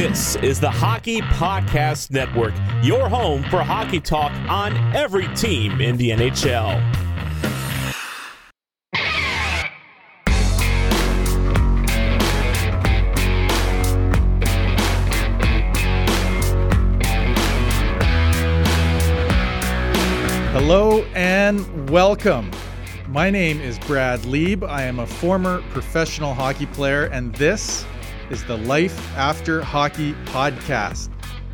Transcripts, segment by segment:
This is the Hockey Podcast Network, your home for hockey talk on every team in the NHL. Hello and welcome. My name is Brad Lieb. I am a former professional hockey player, and this is the Life After Hockey podcast.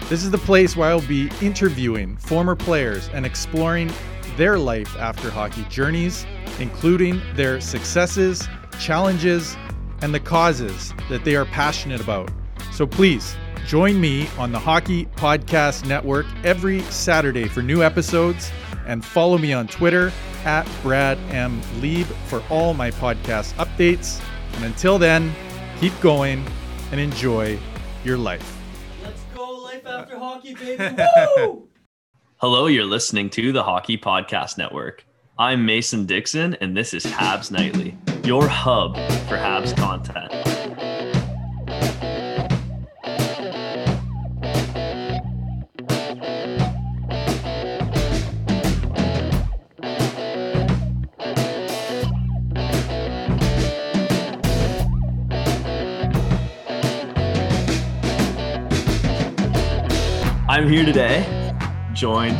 This is the place where I'll be interviewing former players and exploring their life after hockey journeys, including their successes, challenges, and the causes that they are passionate about. So please join me on the Hockey Podcast Network every Saturday for new episodes and follow me on Twitter at Brad M. Lieb for all my podcast updates. And until then, keep going and enjoy your life. Let's go, life after hockey, baby. Woo! Hello, you're listening to the Hockey Podcast Network. I'm Mason Dixon, and this is Habs Nightly, your hub for Habs content. I'm here today, joined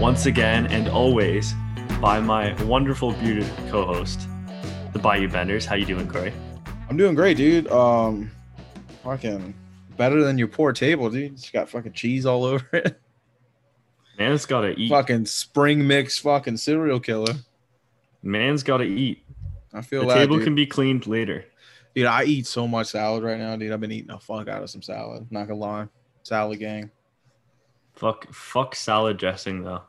once again and always by my wonderful bearded co-host, the Bayou Benders. How you doing, Corey? I'm doing great, dude. Um, fucking better than your poor table, dude. It's got fucking cheese all over it. Man's gotta eat. fucking spring mix, fucking serial killer. Man's gotta eat. I feel The that, table dude. can be cleaned later. dude. I eat so much salad right now, dude. I've been eating the fuck out of some salad. Not gonna lie, salad gang. Fuck, fuck salad dressing though.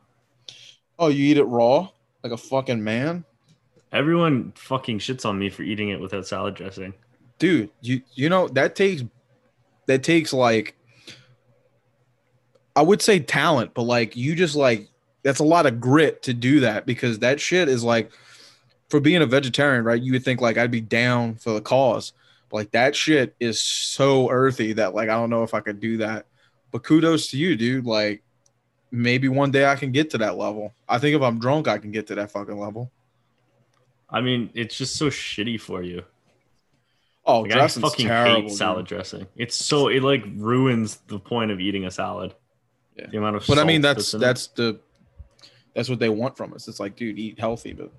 Oh, you eat it raw like a fucking man, Everyone fucking shits on me for eating it without salad dressing. dude. You you know that takes that takes like I would say talent, but like you just like that's a lot of grit to do that because that shit is like for being a vegetarian, right? You would think like I'd be down for the cause. But like that shit is so earthy that like I don't know if I could do that. But kudos to you, dude. Like maybe one day I can get to that level. I think if I'm drunk, I can get to that fucking level. I mean, it's just so shitty for you. Oh, Like, I fucking terrible. hate salad dude. dressing. It's so it like ruins the point of eating a salad. Yeah. The amount of But I mean, that's it. that's the that's what they want from us. It's like, dude, eat healthy, but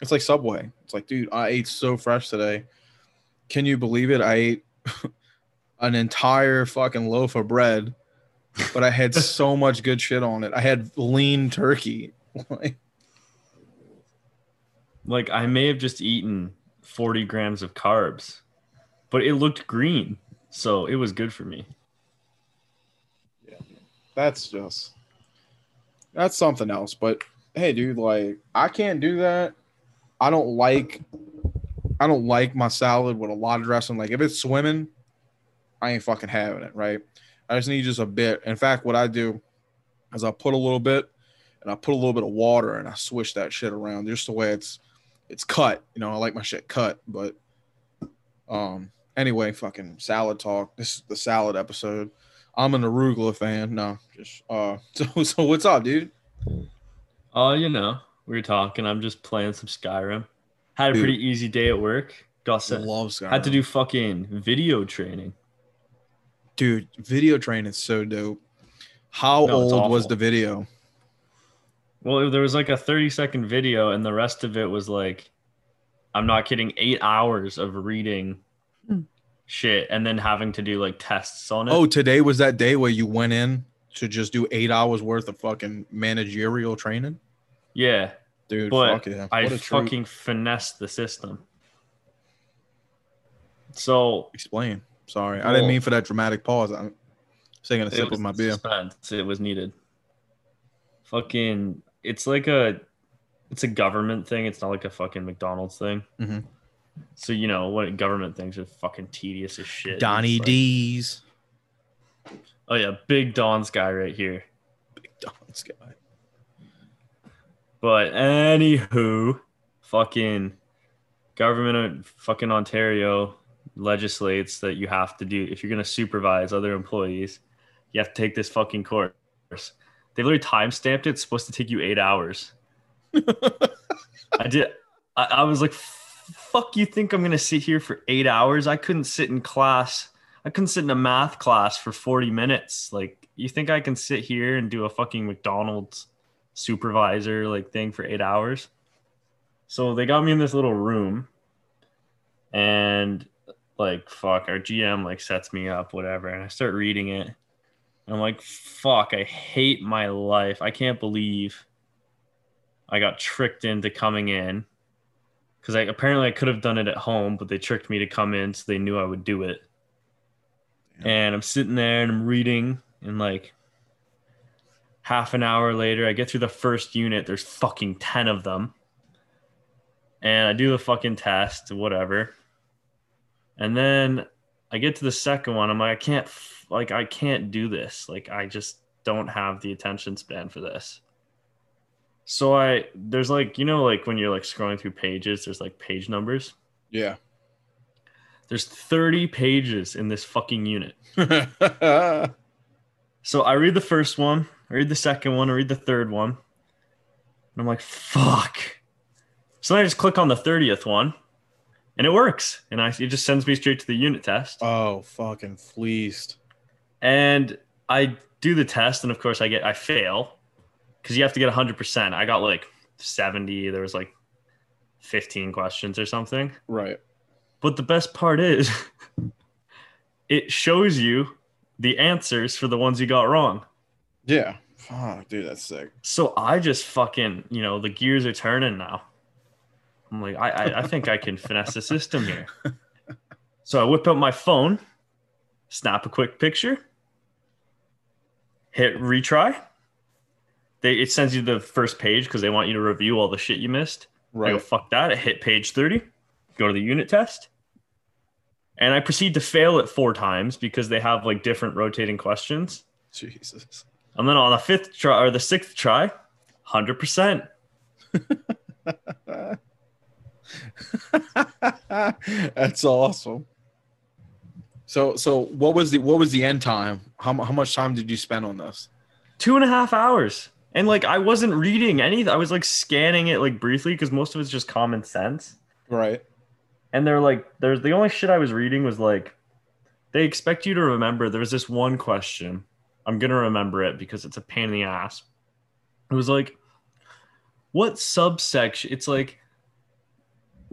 it's like Subway. It's like, dude, I ate so fresh today. Can you believe it? I ate an entire fucking loaf of bread, but I had so much good shit on it. I had lean turkey. Like, like I may have just eaten 40 grams of carbs, but it looked green. So it was good for me. Yeah. That's just that's something else. But hey, dude, like I can't do that. I don't like I don't like my salad with a lot of dressing. Like if it's swimming, I ain't fucking having it, right? I just need just a bit. In fact, what I do is I put a little bit and I put a little bit of water and I swish that shit around just the way it's it's cut. You know, I like my shit cut, but um anyway, fucking salad talk. This is the salad episode. I'm an arugula fan. No, just uh so so what's up, dude? Oh, you know, we were talking. I'm just playing some Skyrim. Had a Dude. pretty easy day at work. Got sent. Love Skyrim. Had to do fucking video training. Dude, video training is so dope. How No, old was the video? Well, there was like a 30 second video, and the rest of it was like, I'm not kidding, eight hours of reading Hmm. shit and then having to do like tests on it. Oh, today was that day where you went in to just do eight hours worth of fucking managerial training? yeah. Dude, But fuck yeah. I What a treat. fucking finessed the system. So explain. Sorry. I didn't mean for that dramatic pause. I'm taking a sip of my beer. suspense. It was needed. Fucking, it's like a, it's a government thing. It's not like a fucking McDonald's thing. Mhm. So you know what government things are fucking tedious as shit. Donny like- D's. Oh yeah, big Don's guy right here. Big Don's guy. But anywho, fucking government of fucking Ontario legislates that you have to do if you're going to supervise other employees, you have to take this fucking course. They've literally time stamped it. It's supposed to take you eight hours. I did. I, I was like, "Fuck, you think I'm going to sit here for eight hours? I couldn't sit in class. I couldn't sit in a math class for 40 minutes. Like, you think I can sit here and do a fucking McDonald's supervisor like thing for eight hours?" So they got me in this little room, and like fuck, our GM like sets me up, whatever, and I start reading it. I'm like, fuck, I hate my life. I can't believe I got tricked into coming in because I apparently I could have done it at home, but they tricked me to come in so they knew I would do it. And I'm sitting there and I'm reading, and like half an hour later, I get through the first unit. There's fucking 10 of them. And I do the fucking test, whatever. And then I get to the second one. I'm like, I can't, like, I can't do this. Like, I just don't have the attention span for this. So I, there's like, you know, like when you're like scrolling through pages, there's like page numbers. Yeah. There's 30 pages in this fucking unit. So I read the first one, I read the second one, I read the third one. And I'm like, fuck. So then I just click on the 30th one and it works. And I, it just sends me straight to the unit test. oh, fucking fleeced. And I do the test. And of course, I get, I fail because you have to get 100%. I got like 70. There was like 15 questions or something. Right. But the best part is it shows you the answers for the ones you got wrong. Yeah. Fuck, dude, that's sick. So I just fucking, you know, the gears are turning now. I'm like, I, I, I think I can finesse the system here. So I whip out my phone, snap a quick picture, hit retry. They it sends you the first page because they want you to review all the shit you missed. I go, Right. fuck that. I hit page 30, go to the unit test. And I proceed to fail it four times because they have like different rotating questions. Jesus. And then on the fifth try or the sixth try, 100%. That's awesome. So so what was the what was the end time? How, how much time did you spend on this? Two and a half hours. And like I wasn't reading anything. I was like scanning it like briefly because most of it's just common sense. Right. And they're like, there's the only shit I was reading was like, they expect you to remember. There was this one question. I'm gonna remember it because it's a pain in the ass. It was like, what subsection? It's like,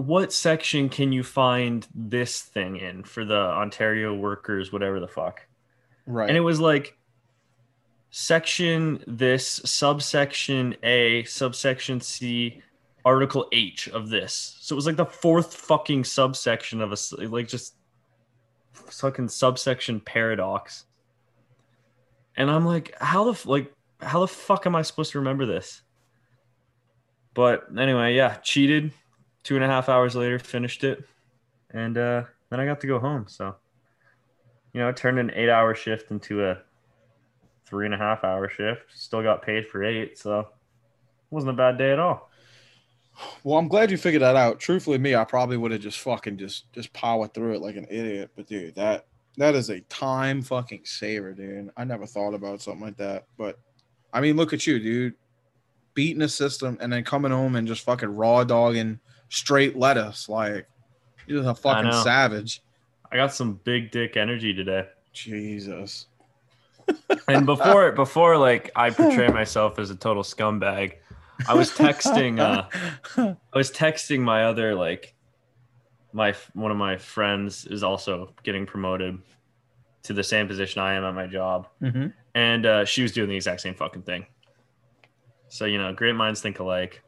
what section can you find this thing in for the Ontario workers, whatever the fuck? Right. And it was like section this, subsection A, subsection C, article H of this. So it was like the fourth fucking subsection of a like just fucking subsection paradox. And I'm like, how the like how the fuck am I supposed to remember this? But anyway, yeah, cheated. Two and a half hours later, finished it, and uh, then I got to go home. So you know, it turned an eight hour shift into a three and a half hour shift. Still got paid for eight, so wasn't a bad day at all. well, I'm glad you figured that out. Truthfully, me, I probably would have just fucking just just powered through it like an idiot. But dude, that that is a time fucking saver, dude. I never thought about something like that. But I mean, look at you, dude. Beating the system and then coming home and just fucking raw dogging straight lettuce. Like you're a fucking know. savage. I got some big dick energy today. Jesus. And before before like I portray myself as a total scumbag, I was texting uh I was texting my other like my one of my friends is also getting promoted to the same position I am at my job. mm-hmm. and uh, she was doing the exact same fucking thing. So you know, great minds think alike.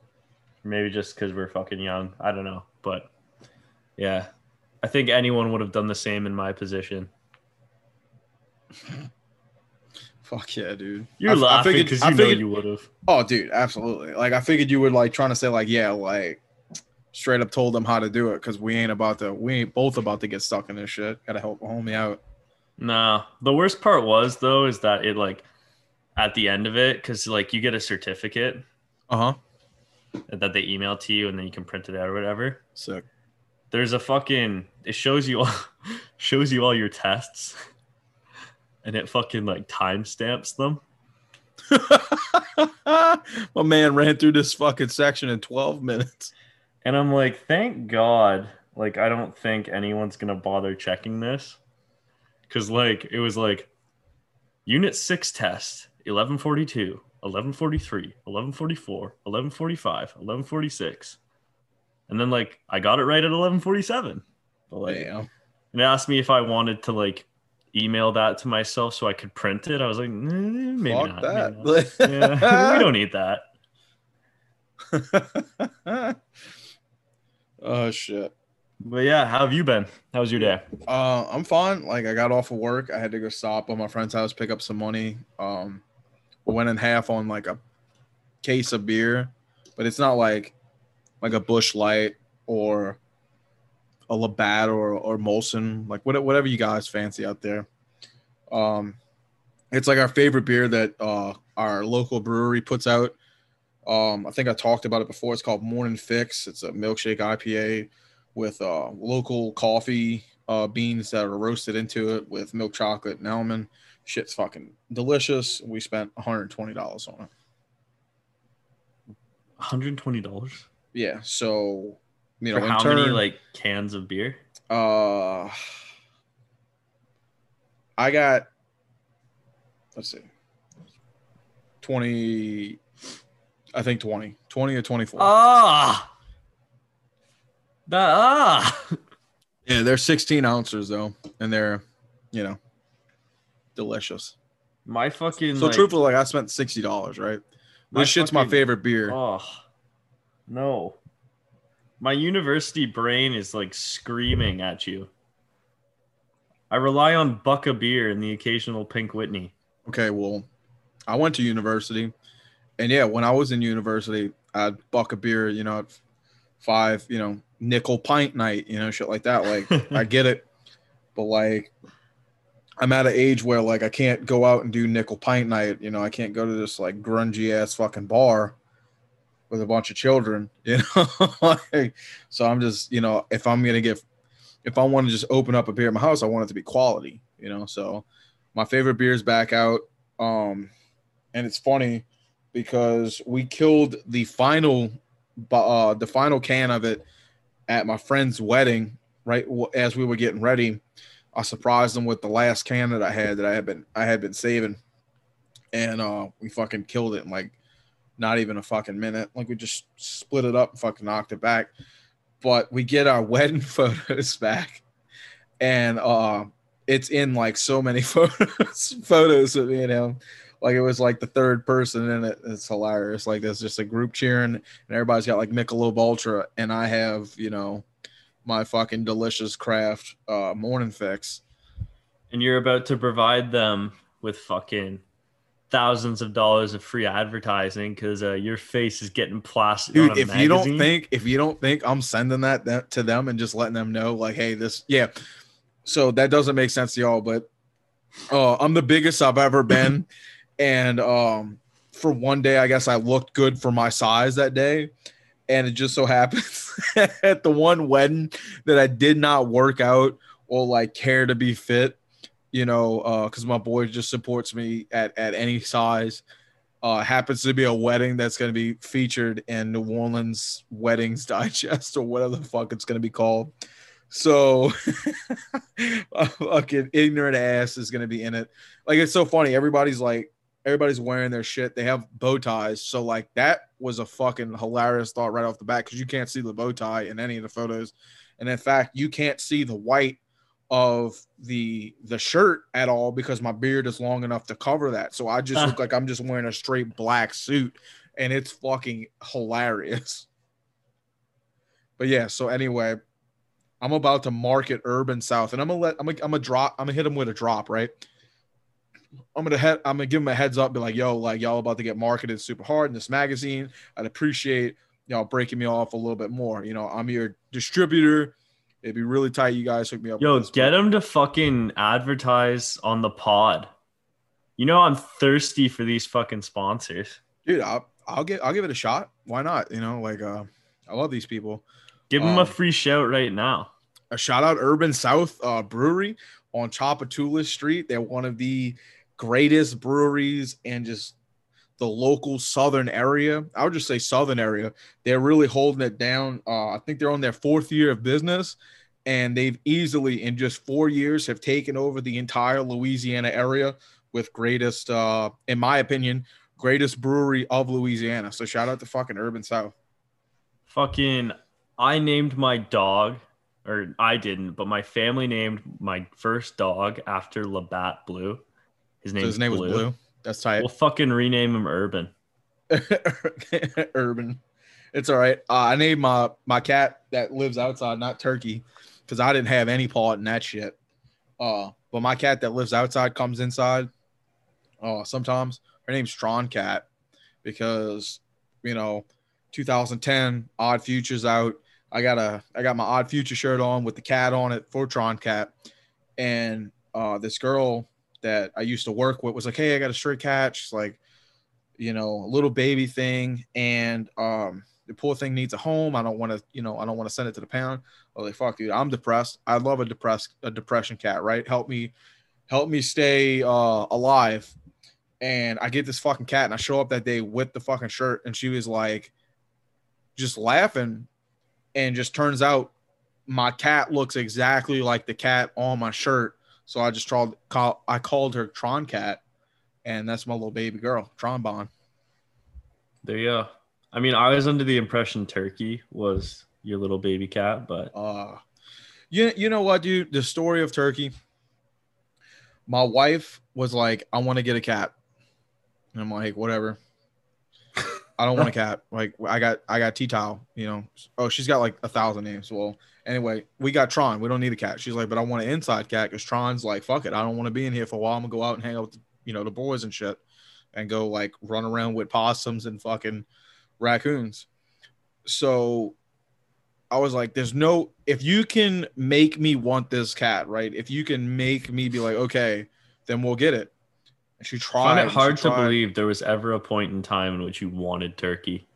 Maybe just because we're fucking young, I don't know, but yeah, I think anyone would have done the same in my position. Fuck yeah, dude. You're I- I laughing figured- because I you know you would have. Oh, dude, absolutely. Like I figured you would like trying to say like, yeah, like straight up told them how to do it because we ain't about to, we ain't both about to get stuck in this shit. Gotta help homie out. Nah, the worst part was though is that it like at the end of it because like you get a certificate Uh huh. That they email to you and then you can print it out or whatever. Sick. there's a fucking it shows you all shows you all your tests and it fucking like timestamps them. My man ran through this fucking section in 12 minutes. And I'm like, thank God. Like, I don't think anyone's gonna bother checking this. Cause like it was like unit six test, 1142, 1143, 1144, 1145, 1146. And then like I got it right at 1147. But like and it asked me if I wanted to like email that to myself so I could print it. I was like, "Mm, maybe Fuck not. that. maybe not." Yeah, we don't need that. oh shit. But yeah, how have you been? How was your day? Uh, I'm fine. Like I got off of work. I had to go stop at my friend's house, pick up some money. Um, we went in half on like a case of beer, but it's not like like a Busch Light or a Labatt or or Molson, like what, whatever you guys fancy out there. Um, it's like our favorite beer that uh our local brewery puts out. Um, I think I talked about it before. It's called Morning Fix. It's a milkshake IPA with uh, local coffee uh, beans that are roasted into it with milk chocolate and almond. Shit's fucking delicious. We spent $120 on it. $120 Yeah. So, you know, how turn, many like cans of beer? uh, I got, let's see, 20, I think 20, 20 or 24. Ah, that ah. yeah, they're 16 ounces though, and they're, you know, delicious. My fucking So like, truthfully, like I spent sixty dollars, right? This shit's my favorite beer. Oh no, my university brain is like screaming at you. I rely on Buck a beer and the occasional Pink Whitney. Okay, well, I went to university, and yeah, when I was in university, I'd buck a beer, you know, at five, you know, nickel pint night, you know, shit like that. Like I get it, but like I'm at an age where like I can't go out and do nickel pint night. You know, I can't go to this like grungy ass fucking bar with a bunch of children. You know, like, so I'm just you know if I'm gonna get if I want to just open up a beer at my house, I want it to be quality. You know, so my favorite beer is back out. Um, and it's funny because we killed the final, uh, the final can of it at my friend's wedding. Right as we were getting ready, I surprised them with the last can that I had that I had been I had been saving, and uh, we fucking killed it in like not even a fucking minute. Like we just split it up and fucking knocked it back. But we get our wedding photos back, and uh, it's in like so many photos photos of me and him. Like it was like the third person in it. It's hilarious. Like there's just a group cheering, and everybody's got like Michelob Ultra, and I have you know my fucking delicious craft uh, morning fix. and you're about to provide them with fucking thousands of dollars of free advertising because uh, your face is getting plastered. Dude, if you don't think if you don't think I'm sending that, that to them and just letting them know, like, hey, this, yeah. So that doesn't make sense to y'all, but uh, I'm the biggest I've ever been, and um, for one day, I guess I looked good for my size that day, and it just so happens at the one wedding that I did not work out or like care to be fit, you know, because my boy just supports me at at any size uh, happens to be a wedding that's going to be featured in New Orleans Weddings Digest or whatever the fuck it's going to be called. So, a fucking ignorant ass is going to be in it. Like, it's so funny. Everybody's like, everybody's wearing their shit. They have bow ties. So, like, that was a fucking hilarious thought right off the bat because you can't see the bow tie in any of the photos. And in fact, you can't see the white of the the shirt at all because my beard is long enough to cover that. So I just look like I'm just wearing a straight black suit and it's fucking hilarious. But yeah, so anyway, I'm about to market Urban South and I'm gonna let I'm gonna, I'm gonna drop I'm gonna hit him with a drop, right? I'm gonna head I'm gonna give them a heads up, be like, yo, like y'all about to get marketed super hard in this magazine. I'd appreciate y'all breaking me off a little bit more. You know, I'm your distributor. It'd be really tight. You guys hook me up. Yo, get them to fucking advertise on the pod. You know I'm thirsty for these fucking sponsors. dude. I'll I'll give I'll give it a shot. Why not? You know, like uh, I love these people. Give them Um, a free shout right now. a shout out Urban South uh, Brewery on Tchoupitoulas Street. They're one of the greatest breweries and just the local southern area. I would just say southern area. They're really holding it down. Uh, I think they're on their fourth year of business, and they've easily in just four years have taken over the entire Louisiana area with greatest, uh, in my opinion, greatest brewery of Louisiana. So shout out to fucking Urban South. Fucking, I named my dog, or I didn't, but my family named my first dog after Labatt Blue. His So name, his name was Blue. That's tight. We'll fucking rename him Urban. Urban. It's all right. Uh, I named my my cat that lives outside, not Turkey, because I didn't have any part in that shit. Uh, but my cat that lives outside comes inside. Uh, sometimes her name's Tron Cat because you know, 2010 Odd Futures out. I got a I got my Odd Future shirt on with the cat on it for Tron Cat, and uh, this girl that I used to work with was like, "Hey, I got a stray cat." She's like, you know, a little baby thing, and um, the poor thing needs a home. I don't want to, you know, I don't want to send it to the pound. Oh, like fuck, dude, I'm depressed. I love a depressed a depression cat, right? Help me, help me stay uh alive. And I get this fucking cat, and I show up that day with the fucking shirt, and she was like, just laughing, and just turns out my cat looks exactly like the cat on my shirt. So I just called, call, I called her Tron Cat, and that's my little baby girl, Trombone. There you go. I mean, I was under the impression Turkey was your little baby cat, but Uh, you you know what, dude? The story of Turkey. My wife was like, "I want to get a cat," and I'm like, "Whatever." I don't want a cat. Like I got I got T towel. You know. Oh, she's got like a thousand names. Well, anyway, we got Tron. We don't need a cat. She's like, but I want an inside cat because Tron's like, fuck it. I don't want to be in here for a while. I'm gonna go out and hang out with the, you know the boys and shit, and go like run around with possums and fucking raccoons. So I was like, there's no if you can make me want this cat, right? If you can make me be like, okay, then we'll get it. And she I tried. find it hard to believe there was ever a point in time in which you wanted Turkey.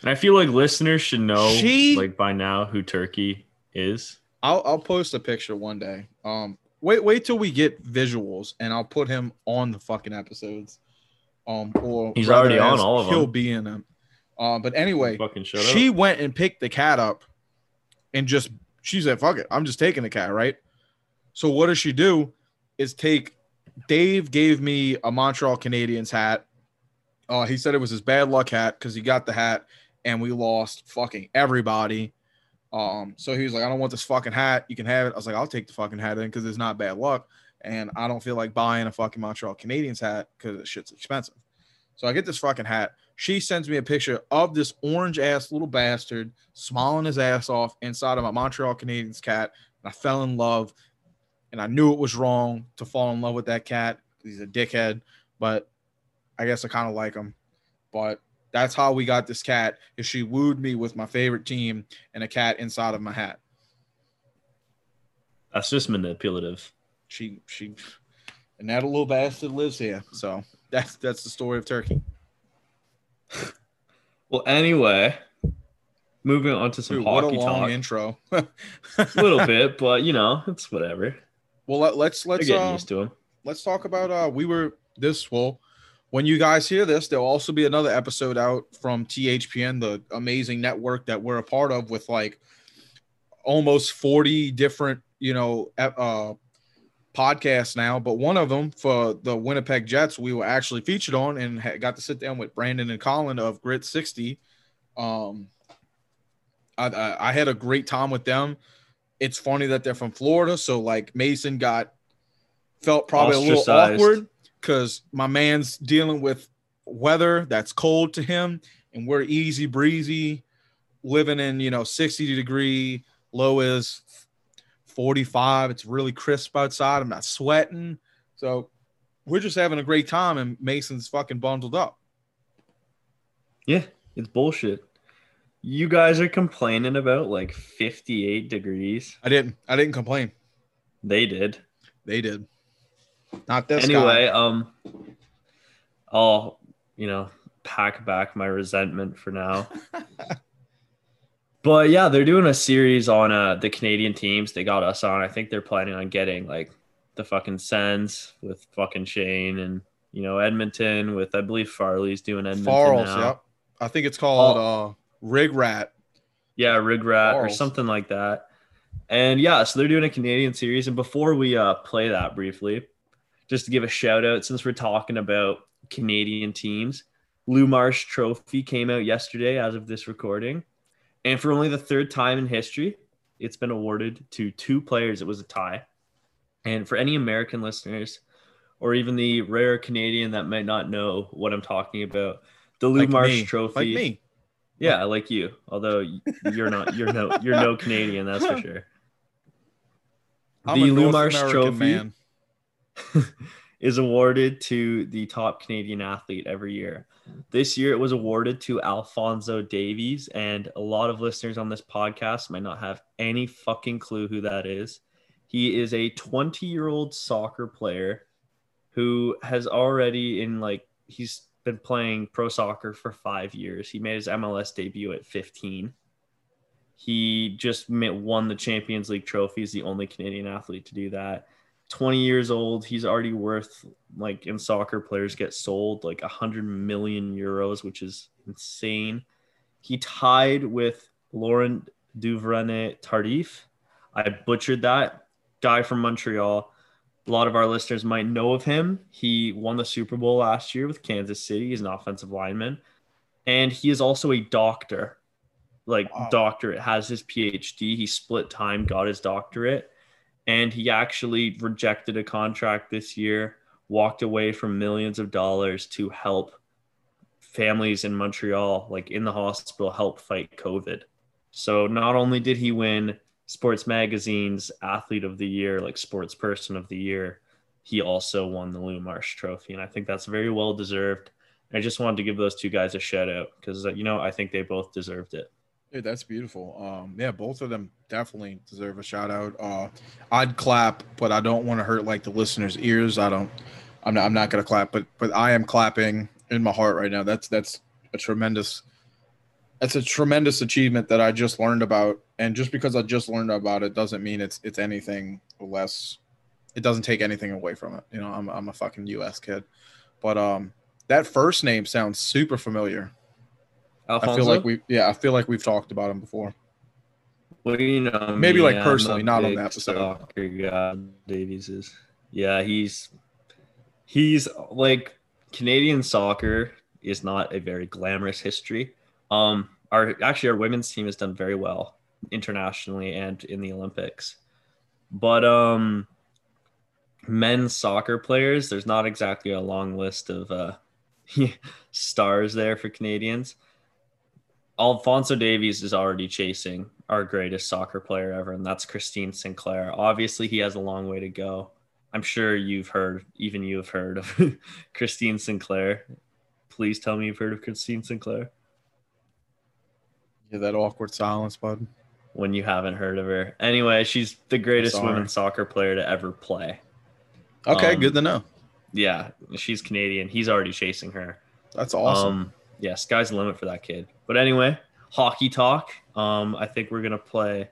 And I feel like listeners should know, She- like by now, who Turkey is. I'll I'll post a picture one day. Um, wait wait till we get visuals, and I'll put him on the fucking episodes. Um, or He's already on all of them. He'll be in them. Um, but anyway, she up. went and picked the cat up, and just she said, "Fuck it, I'm just taking the cat." Right. So what does she do? Is take. Dave gave me a Montreal Canadiens hat. Uh, he said it was his bad luck hat because he got the hat and we lost fucking everybody. Um, so he was like, I don't want this fucking hat. You can have it. I was like, I'll take the fucking hat in because it's not bad luck. And I don't feel like buying a fucking Montreal Canadiens hat because shit's expensive. So I get this fucking hat. She sends me a picture of this orange ass little bastard smiling his ass off inside of my Montreal Canadiens cat. And I fell in love. And I knew it was wrong to fall in love with that cat. He's a dickhead, but I guess I kind of like him. But that's how we got this cat. Is she wooed me with my favorite team and a cat inside of my hat. That's just manipulative. She she and that little bastard lives here. So that's that's the story of Turkey. Well, anyway, moving on to some Dude, what a long talk. intro. a little bit, but you know, it's whatever. well, let, let's let's getting uh, used to him. let's talk about uh we were this well when you guys hear this there'll also be another episode out from thpn the amazing network that we're a part of with like almost 40 different you know uh podcasts now. But one of them for the winnipeg jets we were actually featured on and got to sit down with brandon and colin of grit 60 um I, I, I had a great time with them. It's funny that they're from florida so like mason got felt probably a little awkward because my man's dealing with weather that's cold to him, and we're easy breezy, living in you know 60 degree, low is 45. It's really crisp outside. I'm not sweating, so we're just having a great time. And Mason's fucking bundled up. Yeah, it's bullshit. You guys are complaining about like 58 degrees. I didn't. I didn't complain. They did. They did. Not this anyway, guy. um, I'll you know pack back my resentment for now. But yeah, they're doing a series on uh, the Canadian teams. They got us on. I think they're planning on getting like the fucking Sens with fucking Shane and you know Edmonton with I believe Farley's doing Edmonton Farls, now. yep. I think it's called uh Rig Rat. Yeah, Rigrat or something like that. And yeah, so they're doing a Canadian series. And before we uh, play that briefly, just to give a shout out, since we're talking about Canadian teams, Lou Marsh Trophy came out yesterday as of this recording. And for only the third time in history, it's been awarded to two players. It was a tie. And for any American listeners, or even the rare Canadian that might not know what I'm talking about, the Lou Like Marsh me. Trophy. Like me. Yeah, like you. Although you're not, you're no, you're no Canadian, that's for sure. I'm the Lou Marsh American Trophy man. is awarded to the top Canadian athlete every year. This year, it was awarded to Alfonso Davies, and a lot of listeners on this podcast might not have any fucking clue who that is. He is a 20 year old soccer player who has already in like he's been playing pro soccer for five years. He made his MLS debut at 15. He just won the Champions League trophy. He's the only Canadian athlete to do that. 20 years old. He's already worth like in soccer players get sold like 100 million euros, which is insane. He tied with Laurent Duvernay Tardif. I butchered that guy from Montreal. A lot of our listeners might know of him. He won the Super Bowl last year with Kansas City. He's an offensive lineman. And he is also a doctor, like Wow. doctorate, has his PhD. He split time, got his doctorate. And he actually rejected a contract this year, walked away from millions of dollars to help families in Montreal, like in the hospital, help fight COVID. So not only did he win Sports Magazine's Athlete of the Year, like Sports Person of the Year, he also won the Lou Marsh Trophy, and I think that's very well deserved. I just wanted to give those two guys a shout out because uh, you know I think they both deserved it. That's beautiful. Um, yeah, both of them definitely deserve a shout out. Uh, I'd clap, but I don't want to hurt like the listeners' ears. I don't. I'm not. I'm not gonna clap, but but I am clapping in my heart right now. That's that's a tremendous. That's a tremendous achievement that I just learned about, and just because I just learned about it doesn't mean it's it's anything less. It doesn't take anything away from it. You know, I'm I'm a fucking U.S. kid, but um, that first name sounds super familiar. Alfonso, I feel like we, yeah, I feel like we've talked about him before. Well, you know, Maybe, me, like, I'm personally, not on big the episode. Soccer guy, Davies is. Yeah, he's he's like Canadian soccer is not a very glamorous history. Um, our actually our women's team has done very well internationally and in the Olympics, but um, men's soccer players, there's not exactly a long list of uh stars there for Canadians. Alfonso Davies is already chasing our greatest soccer player ever, and that's Christine Sinclair. Obviously, he has a long way to go. I'm sure you've heard, even you have heard of Christine Sinclair. Please tell me you've heard of Christine Sinclair Yeah, that awkward silence, bud. when you haven't heard of her. Anyway, she's the greatest women's soccer player to ever play. Okay, Um, good to know. Yeah, she's Canadian. He's already chasing her. That's awesome. Um, yeah, sky's the limit for that kid. But anyway, hockey talk. Um, I think we're gonna play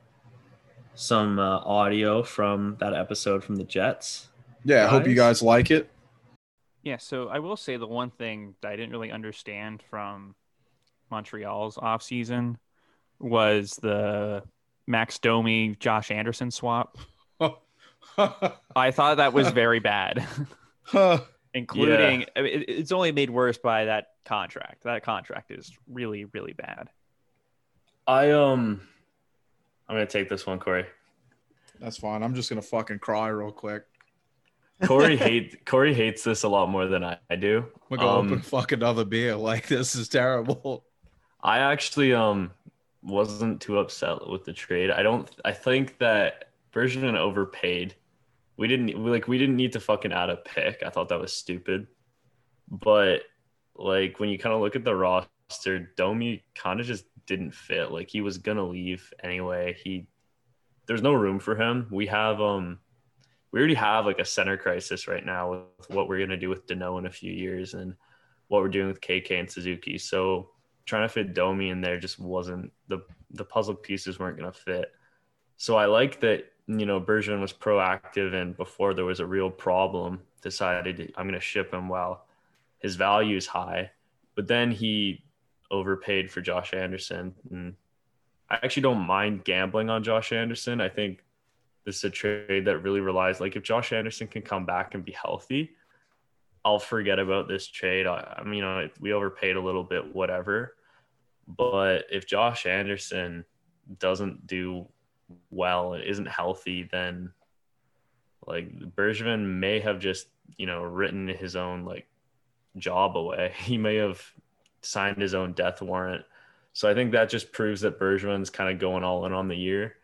some uh, audio from that episode from the Jets. yeah, I hope you guys- guys like it. Yeah, so I will say the one thing that I didn't really understand from Montreal's offseason was the Max Domi Josh Anderson swap. I thought that was very bad, including I mean, it- it's only made worse by that contract. That contract is really really bad. I um, I'm gonna take this one, Corey. That's fine. I'm just gonna fucking cry real quick. Corey hate Corey hates this a lot more than I, I do. I'm gonna go Um, open fuck another beer. Like this is terrible. I actually um wasn't too upset with the trade. I don't. I think that Bergevin overpaid. We didn't like we didn't need to fucking add a pick. I thought that was stupid. But like when you kind of look at the roster, Domi kind of just didn't fit. Like he was gonna leave anyway. He there's no room for him. We have um we already have like a center crisis right now with what we're gonna do with Danault in a few years and what we're doing with KK and Suzuki. So trying to fit Domi in there just wasn't the the puzzle pieces weren't to fit. So I like that you know Bergevin was proactive and before there was a real problem decided I'm going to ship him while his value is high. But then he overpaid for Josh Anderson and I actually don't mind gambling on Josh Anderson. I think this is a trade that really relies like if Josh Anderson can come back and be healthy, I'll forget about this trade. I, I mean, you know, we overpaid a little bit, whatever. But if Josh Anderson doesn't do well and isn't healthy, then like Bergevin may have just, you know, written his own like job away. He may have signed his own death warrant. So I think that just proves that Bergevin's kind of going all in on the year.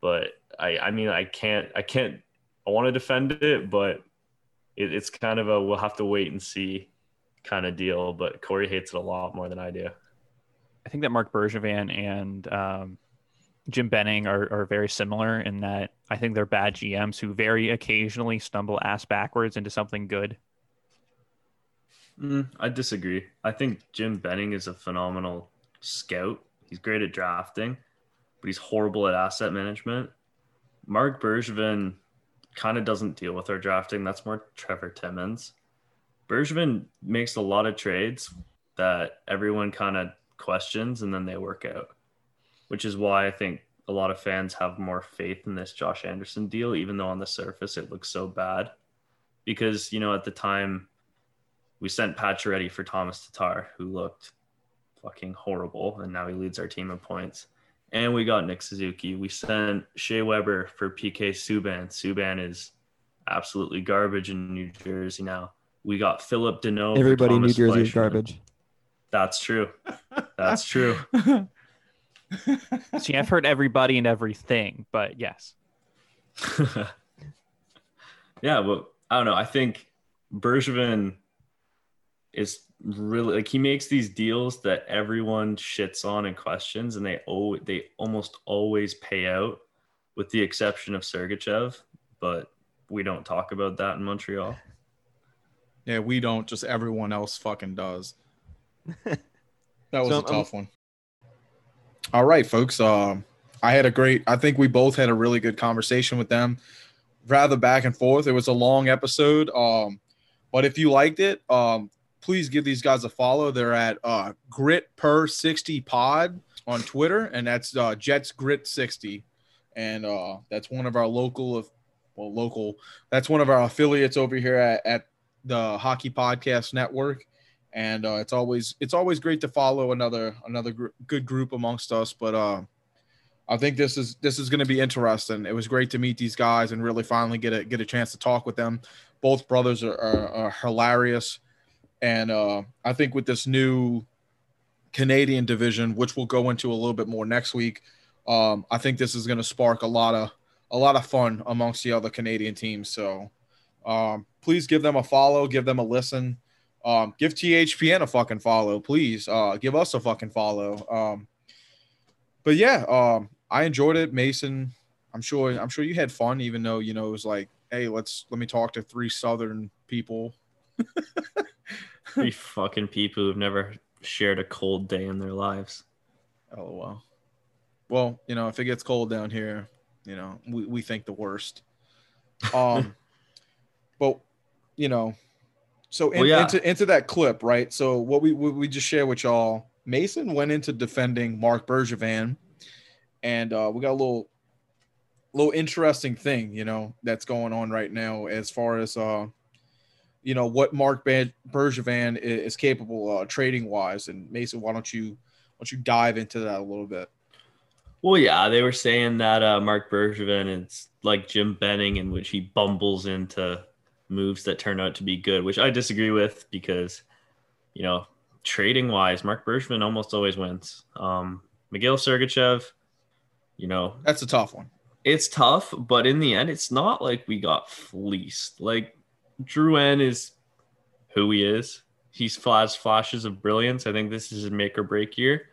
But I, I mean, I can't, I can't, I want to defend it, but it, it's kind of a we'll have to wait and see kind of deal. But Corey hates it a lot more than I do. I think that Marc Bergevin and um, Jim Benning are, are very similar in that I think they're bad GMs who very occasionally stumble ass backwards into something good. Mm, I disagree. I think Jim Benning is a phenomenal scout. He's great at drafting, but he's horrible at asset management. Marc Bergevin kind of doesn't deal with our drafting. That's more Trevor Timmins. Bergevin makes a lot of trades that everyone kind of questions and then they work out, which is why I think a lot of fans have more faith in this Josh Anderson deal, even though on the surface it looks so bad. Because, you know, at the time we sent Pacioretty for Tomas Tatar, who looked fucking horrible, and now he leads our team in points. And we got Nick Suzuki. We sent Shea Weber for PK Subban. Subban is absolutely garbage in New Jersey now. We got Phillip Danault. Everybody in New Jersey is garbage. That's true. That's true. See, I've heard everybody and everything, but yes. yeah, well, I don't know. I think Bergevin is really like he makes these deals that everyone shits on and questions, and they oh they almost always pay out, with the exception of Sergachev. But we don't talk about that in Montreal. Yeah, we don't. Just everyone else fucking does. that was so, a tough one. All right, folks. Um, I had a great. I think we both had a really good conversation with them. Rather back and forth. It was a long episode. Um, but if you liked it, um, please give these guys a follow. They're at uh, Grit Per 60 Pod on Twitter, and that's uh, Jets Grit 60. And uh, that's one of our local, of, well, local, that's one of our affiliates over here at, at the Hockey Podcast Network. And uh, it's always it's always great to follow another another gr- good group amongst us. But uh, I think this is this is going to be interesting. It was great to meet these guys and really finally get a get a chance to talk with them. Both brothers are, are, are hilarious and uh, I think with this new Canadian division, which we'll go into a little bit more next week, um, I think this is going to spark a lot of a lot of fun amongst the other Canadian teams. So um, please give them a follow, give them a listen, um, give THPN a fucking follow, please. Uh, give us a fucking follow. Um, but yeah, um, I enjoyed it, Mason. I'm sure I'm sure you had fun, even though you know it was like, hey, let's let me talk to three Southern people. Three fucking people who've never shared a cold day in their lives. Oh well. Well, you know, if it gets cold down here, you know, we, we think the worst. Um but you know, so in, well, yeah. into into that clip, right? So what we what we just shared with y'all, Mason went into defending Marc Bergevin, and uh, we got a little little interesting thing, you know, that's going on right now as far as uh you know what Marc Bergevin is capable uh, trading wise. And Mason, why don't you why don't you dive into that a little bit? Well, yeah, they were saying that uh, Marc Bergevin is like Jim Benning, in which he bumbles into moves that turn out to be good, which I disagree with because, you know, trading wise, Marc Bergevin almost always wins. Um, Mikhail Sergachev, you know, that's a tough one. It's tough, but in the end, it's not like we got fleeced. Like Drouin is who he is. He's flash flashes of brilliance. I think this is his make or break year,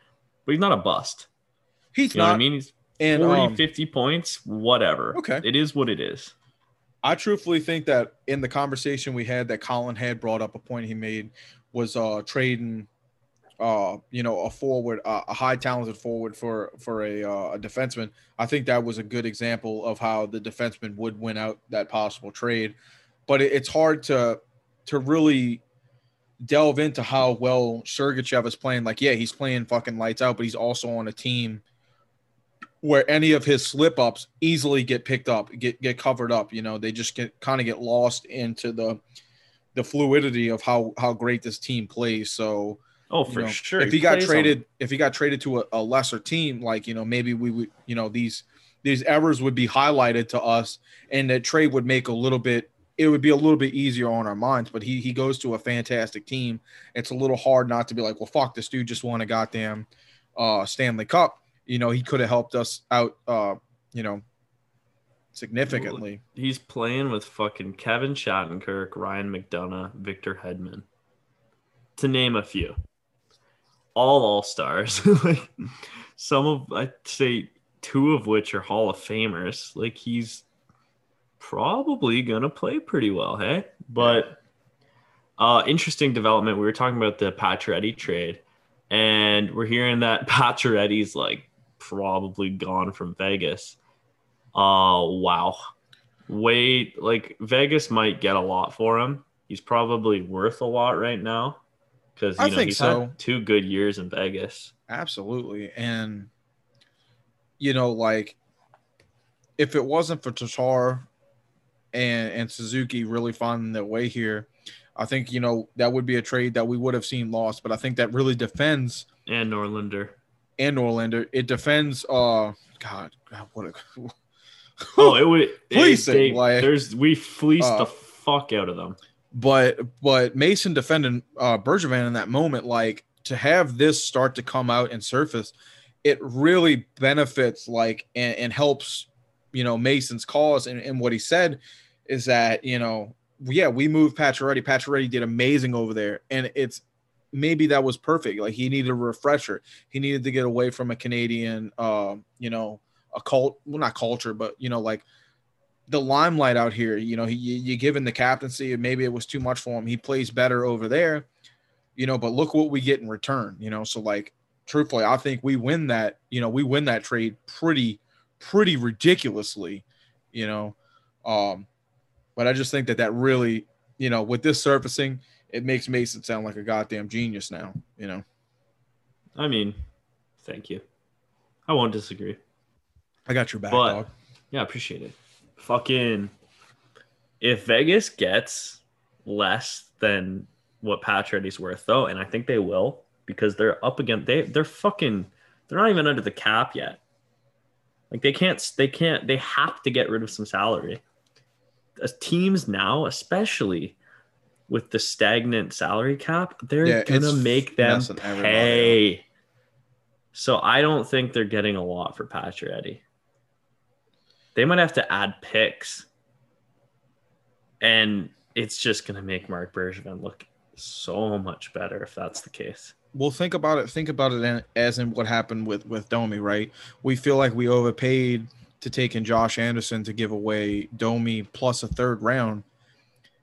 but he's not a bust. He's you not. I mean, he's and, 40, um, 50 points, whatever. Okay. It is what it is. I truthfully think that in the conversation we had that Colin had brought up a point he made was uh trading uh, you know, a forward, uh, a high talented forward for for a, uh, a defenseman. I think that was a good example of how the defenseman would win out that possible trade. But it, it's hard to to really delve into how well Sergachev is playing. Like, yeah, he's playing fucking lights out, but he's also on a team where any of his slip ups easily get picked up, get get covered up. You know, they just get kind of get lost into the the fluidity of how how great this team plays. So Oh, you for know, sure. If he got plays on- traded, if he got traded to a, a lesser team, like you know, maybe we would, you know, these these errors would be highlighted to us, and that trade would make a little bit. It would be a little bit easier on our minds. But he he goes to a fantastic team. It's a little hard not to be like, well, fuck, this dude just won a goddamn uh, Stanley Cup. You know, he could have helped us out. Uh, you know, significantly. He's playing with fucking Kevin Shattenkirk, Ryan McDonagh, Victor Hedman, to name a few. All all stars. like some of I'd say two of which are Hall of Famers. Like he's probably gonna play pretty well, hey? But uh interesting development. We were talking about the Pacioretty trade, and we're hearing that Pacioretty's like probably gone from Vegas. Oh wow. Wait, like Vegas might get a lot for him. He's probably worth a lot right now because I you know think he's so. had two good years in Vegas. Absolutely. And you know, like if it wasn't for Tatar and and Suzuki really finding their way here, I think you know that would be a trade that we would have seen lost. But I think that really defends And Norlander. And Norlander. It defends. Uh, God, God what a. Oh, it would. Please say, like, there's we fleeced uh, the fuck out of them. but but Mason defending uh Bergevin in that moment, like to have this start to come out and surface, it really benefits like and, and helps you know Mason's cause and, and what he said is that you know yeah we moved Pacioretty Pacioretty did amazing over there and it's maybe that was perfect like he needed a refresher he needed to get away from a Canadian uh, you know a cult well not culture but you know like the limelight out here. You know, he, you, give him the captaincy, and maybe it was too much for him. He plays better over there, you know. But look what we get in return. You know, so like, truthfully, I think we win that. You know, we win that trade pretty, pretty ridiculously. You know, um, but I just think that that really, you know, with this surfacing, it makes Mason sound like a goddamn genius now. You know, I mean, thank you. I won't disagree. I got your back, But- dog. Yeah, appreciate it. Fucking, if Vegas gets less than what Pacioretty's worth, though, and I think they will because they're up against they they're fucking they're not even under the cap yet. Like they can't they can't they have to get rid of some salary. As teams now, especially with the stagnant salary cap, they're Yeah, gonna make them messing everybody up. pay. So I don't think they're getting a lot for Pacioretty. They might have to add picks, and it's just gonna make Marc Bergevin look so much better if that's the case. well think about it think about it in, as in what happened with with domi right we feel like we overpaid to take in josh anderson to give away domi plus a third round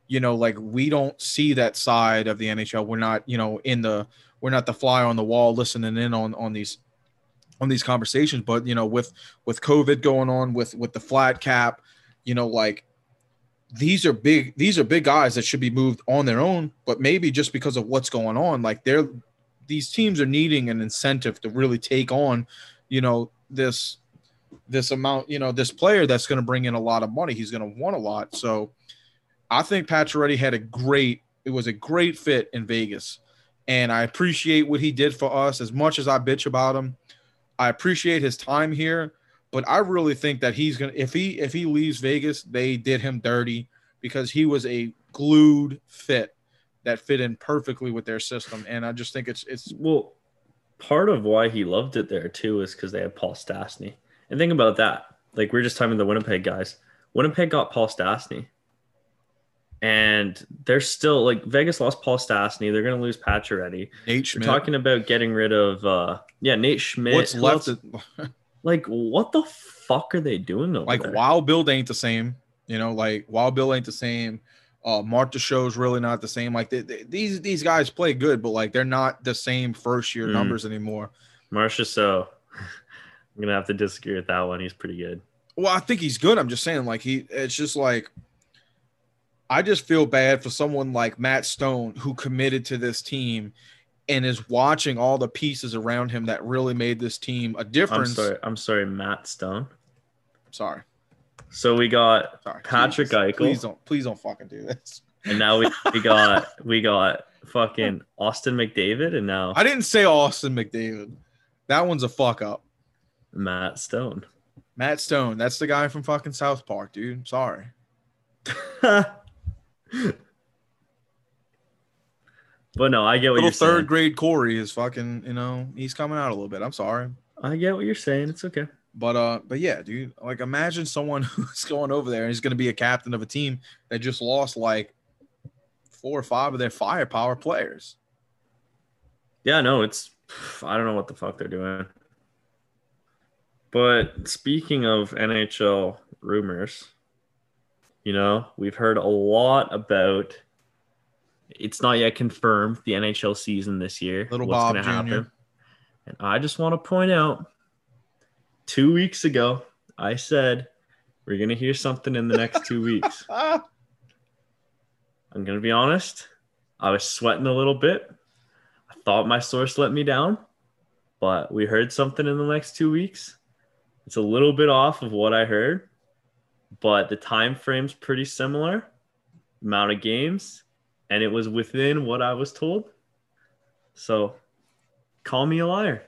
you know like we don't see that side of the nhl we're not you know in the we're not the fly on the wall listening in on on these on these conversations. But you know with with covid going on with with the flat cap you know like these are big these are big guys that should be moved on their own. But maybe just because of what's going on like they're these teams are needing an incentive to really take on you know this this amount you know this player that's going to bring in a lot of money. He's going to want a lot. So i think Pacioretty had a great it was a great fit in vegas and i appreciate what he did for us as much as i bitch about him i appreciate his time here but I really think that he's gonna if he if he leaves Vegas, they did him dirty because he was a glued fit that fit in perfectly with their system. And I just think it's it's Well, part of why he loved it there too is because they had Paul Stastny. And think about that. Like we are just talking the Winnipeg guys. Winnipeg got Paul Stastny. And they're still like Vegas lost Paul Stastny. They're gonna lose Pacioretty. Nate We're talking about getting rid of uh yeah, Nate Schmidt. What's Who left? Of, like what the fuck are they doing over like there? Wild Bill ain't the same. You know, like Wild Bill ain't the same. Uh, Marchessault's really not the same. Like they, they- these these guys play good, but like they're not the same first year Mm. numbers anymore. Marcia, so I'm gonna have to disagree with that one. He's pretty good. Well, I think he's good. I'm just saying, like he, it's just like I just feel bad for someone like Matt Stone who committed to this team and is watching all the pieces around him that really made this team a I'm sorry. I'm sorry, Matt Stone. I'm sorry, So we got sorry. Patrick please, Eichel. Please don't, please don't fucking do this. and now we, we got we got fucking Austin McDavid and now I didn't say Austin McDavid. That one's a fuck up. Matt Stone. Matt Stone, that's the guy from fucking South Park, dude. Sorry. but no, I get what Little you're third saying. grade Corey is fucking, you know, he's coming out a little bit. I'm sorry. I get what you're saying. It's okay. But uh, but yeah, dude. Like imagine someone who's going over there and he's gonna be a captain of a team that just lost like four or five of their firepower players. Yeah, no, it's I don't know what the fuck they're doing. But speaking of NHL rumors, you know, we've heard a lot about it's not yet confirmed the NHL season this year. Little what's Bob gonna Jr.. happen. And I just want to point out two weeks ago, I said we're gonna hear something in the next two weeks. I'm gonna be honest. I was sweating a little bit. I thought my source let me down, but we heard something in the next two weeks. It's a little bit off of what I heard, but the time frame's pretty similar, amount of games, and it was within what I was told. So call me a liar.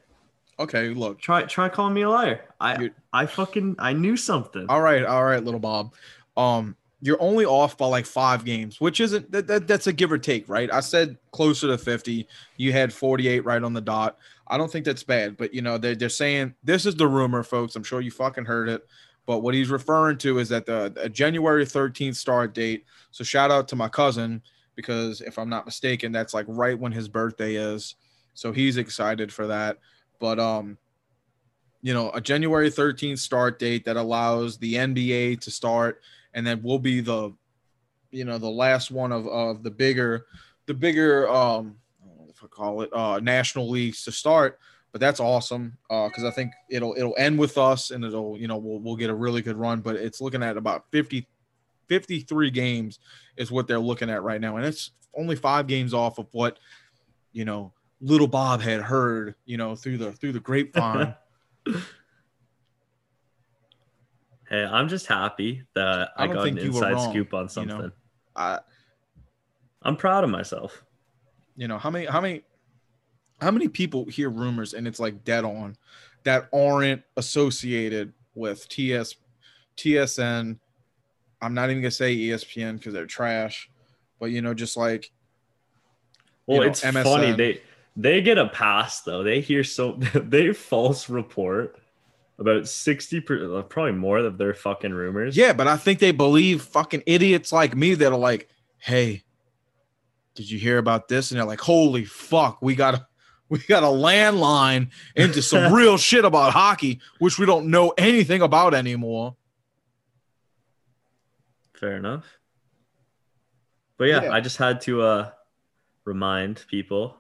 okay, look. Try try calling me a liar. I You're- I fucking I knew something. All right, all right, little Bob. Um, you're only off by like five games, which isn't that, that that's a give or take, right? I said closer to 50. You had 48 right on the dot. I don't think that's bad, but you know, they're, they're saying this is the rumor, folks. I'm sure you fucking heard it. But what he's referring to is that the, the January 13th start date. So shout out to my cousin because if I'm not mistaken, that's like right when his birthday is. So he's excited for that. But um, you know, a January 13th start date that allows the NBA to start, and then we'll be the, you know, the last one of, of the bigger, the bigger, um, if I call it, uh, national leagues to start. But that's awesome uh, because I think it'll it'll end with us, and it'll you know we'll we'll get a really good run. But it's looking at about 50, 53 games is what they're looking at right now, and it's only five games off of what, you know, little Bob had heard, you know, through the through the grapevine. Hey, I'm just happy that I I, got an you inside wrong, scoop on you something. know? I, I'm proud of myself. you know how many how many how many people hear rumors and it's like dead on that aren't associated with TS TSN. I'm not even gonna say ESPN because they're trash, but you know, just like Well, know, it's MSN. funny they they get a pass though. They hear so they false report about sixty per, uh, probably more of their fucking rumors. yeah, but I think they believe fucking idiots like me that are like, hey, did you hear about this? And they're like, holy fuck, we got a we got a landline into some real shit about hockey, which we don't know anything about anymore. fair enough. But yeah, Yeah. I just had to uh remind people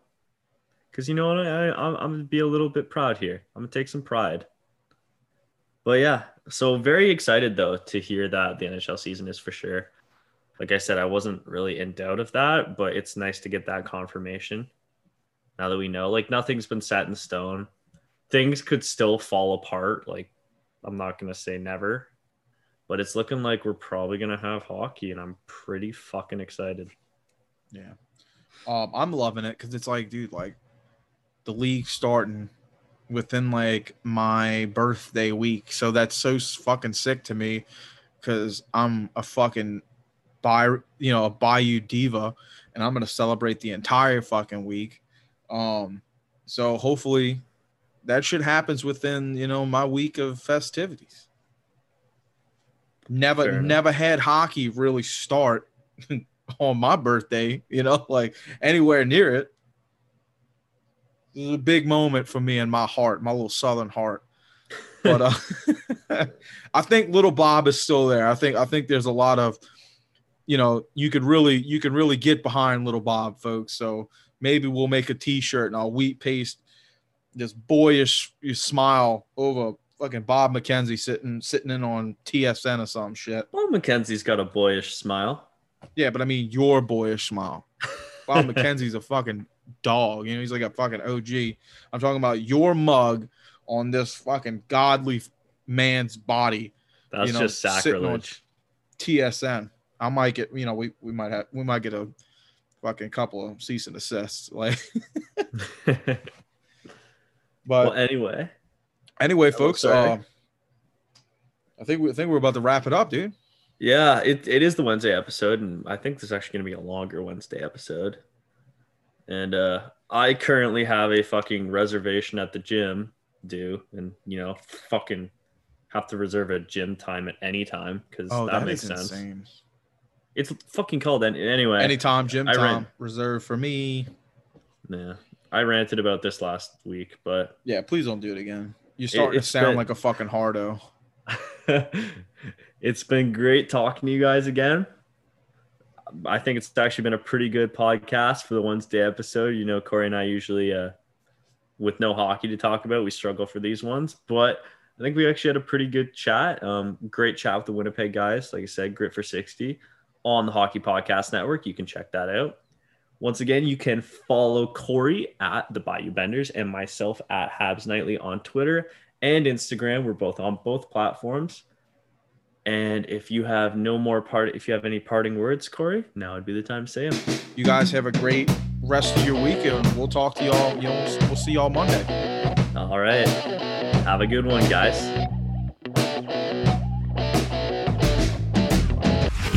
because you know what, I, I'm gonna be a little bit proud here. I'm gonna take some pride. But yeah, so very excited though to hear that the NHL season is for sure. Like I said, I wasn't really in doubt of that, but it's nice to get that confirmation. Now that we know, like nothing's been set in stone. Things could still fall apart. Like I'm not gonna say never, but it's looking like we're probably gonna have hockey, and I'm pretty fucking excited. Yeah. Um, I'm loving it because it's like, dude, like the league starting within like my birthday week. So that's so fucking sick to me because I'm a fucking buy, you know, a Bayou diva, and I'm gonna celebrate the entire fucking week. Um, so hopefully that shit happens within you know my week of festivities. Never, never had hockey really start on my birthday, you know, like anywhere near it. This is a big moment for me in my heart, my little southern heart. But uh, I think little Bob is still there. I think I think there's a lot of, you know, you could really you can really get behind little Bob, folks. So maybe we'll make a T-shirt and I'll wheat paste this boyish smile over fucking Bob McKenzie sitting sitting in on TSN or some shit. Well, McKenzie's got a boyish smile. Yeah, but I mean your boyish smile. Bob McKenzie's a fucking dog. You know, he's like a fucking OG. I'm talking about your mug on this fucking godly man's body. That's You know, just sacrilege. TSN. I might get, you know, we, we might have we might get a fucking couple of cease and assists. Like but well, anyway, anyway, Oh, folks, uh, I think we I think we're about to wrap it up, dude. yeah, it, it is the Wednesday episode, and I think this is actually going to be a longer Wednesday episode. And uh, I currently have a fucking reservation at the gym due, and you know, fucking have to reserve a gym time at any time because Oh, that, makes sense. insane. It's fucking called any, anyway. Anytime, Jim I Tom, ran- reserved for me. Yeah, I ranted about this last week, but Yeah, please don't do it again. You're starting to sound been- like a fucking hardo. it's been great talking to you guys again. I think it's actually been a pretty good podcast for the Wednesday episode. You know, Corey and I usually, uh, with no hockey to talk about, we struggle for these ones, but I think we actually had a pretty good chat. Um, great chat with the Winnipeg guys. Like I said, Grit for 60 on the Hockey Podcast Network. You can check that out. Once again, you can follow Corey at the Bayou Benders and myself at Habs Nightly on Twitter and Instagram. We're both on both platforms. And if you have no more part, if you have any parting words, Corey, now would be the time to say them. You guys have a great rest of your week, and we'll talk to y'all. You know, we'll see y'all Monday. All right. Have a good one, guys.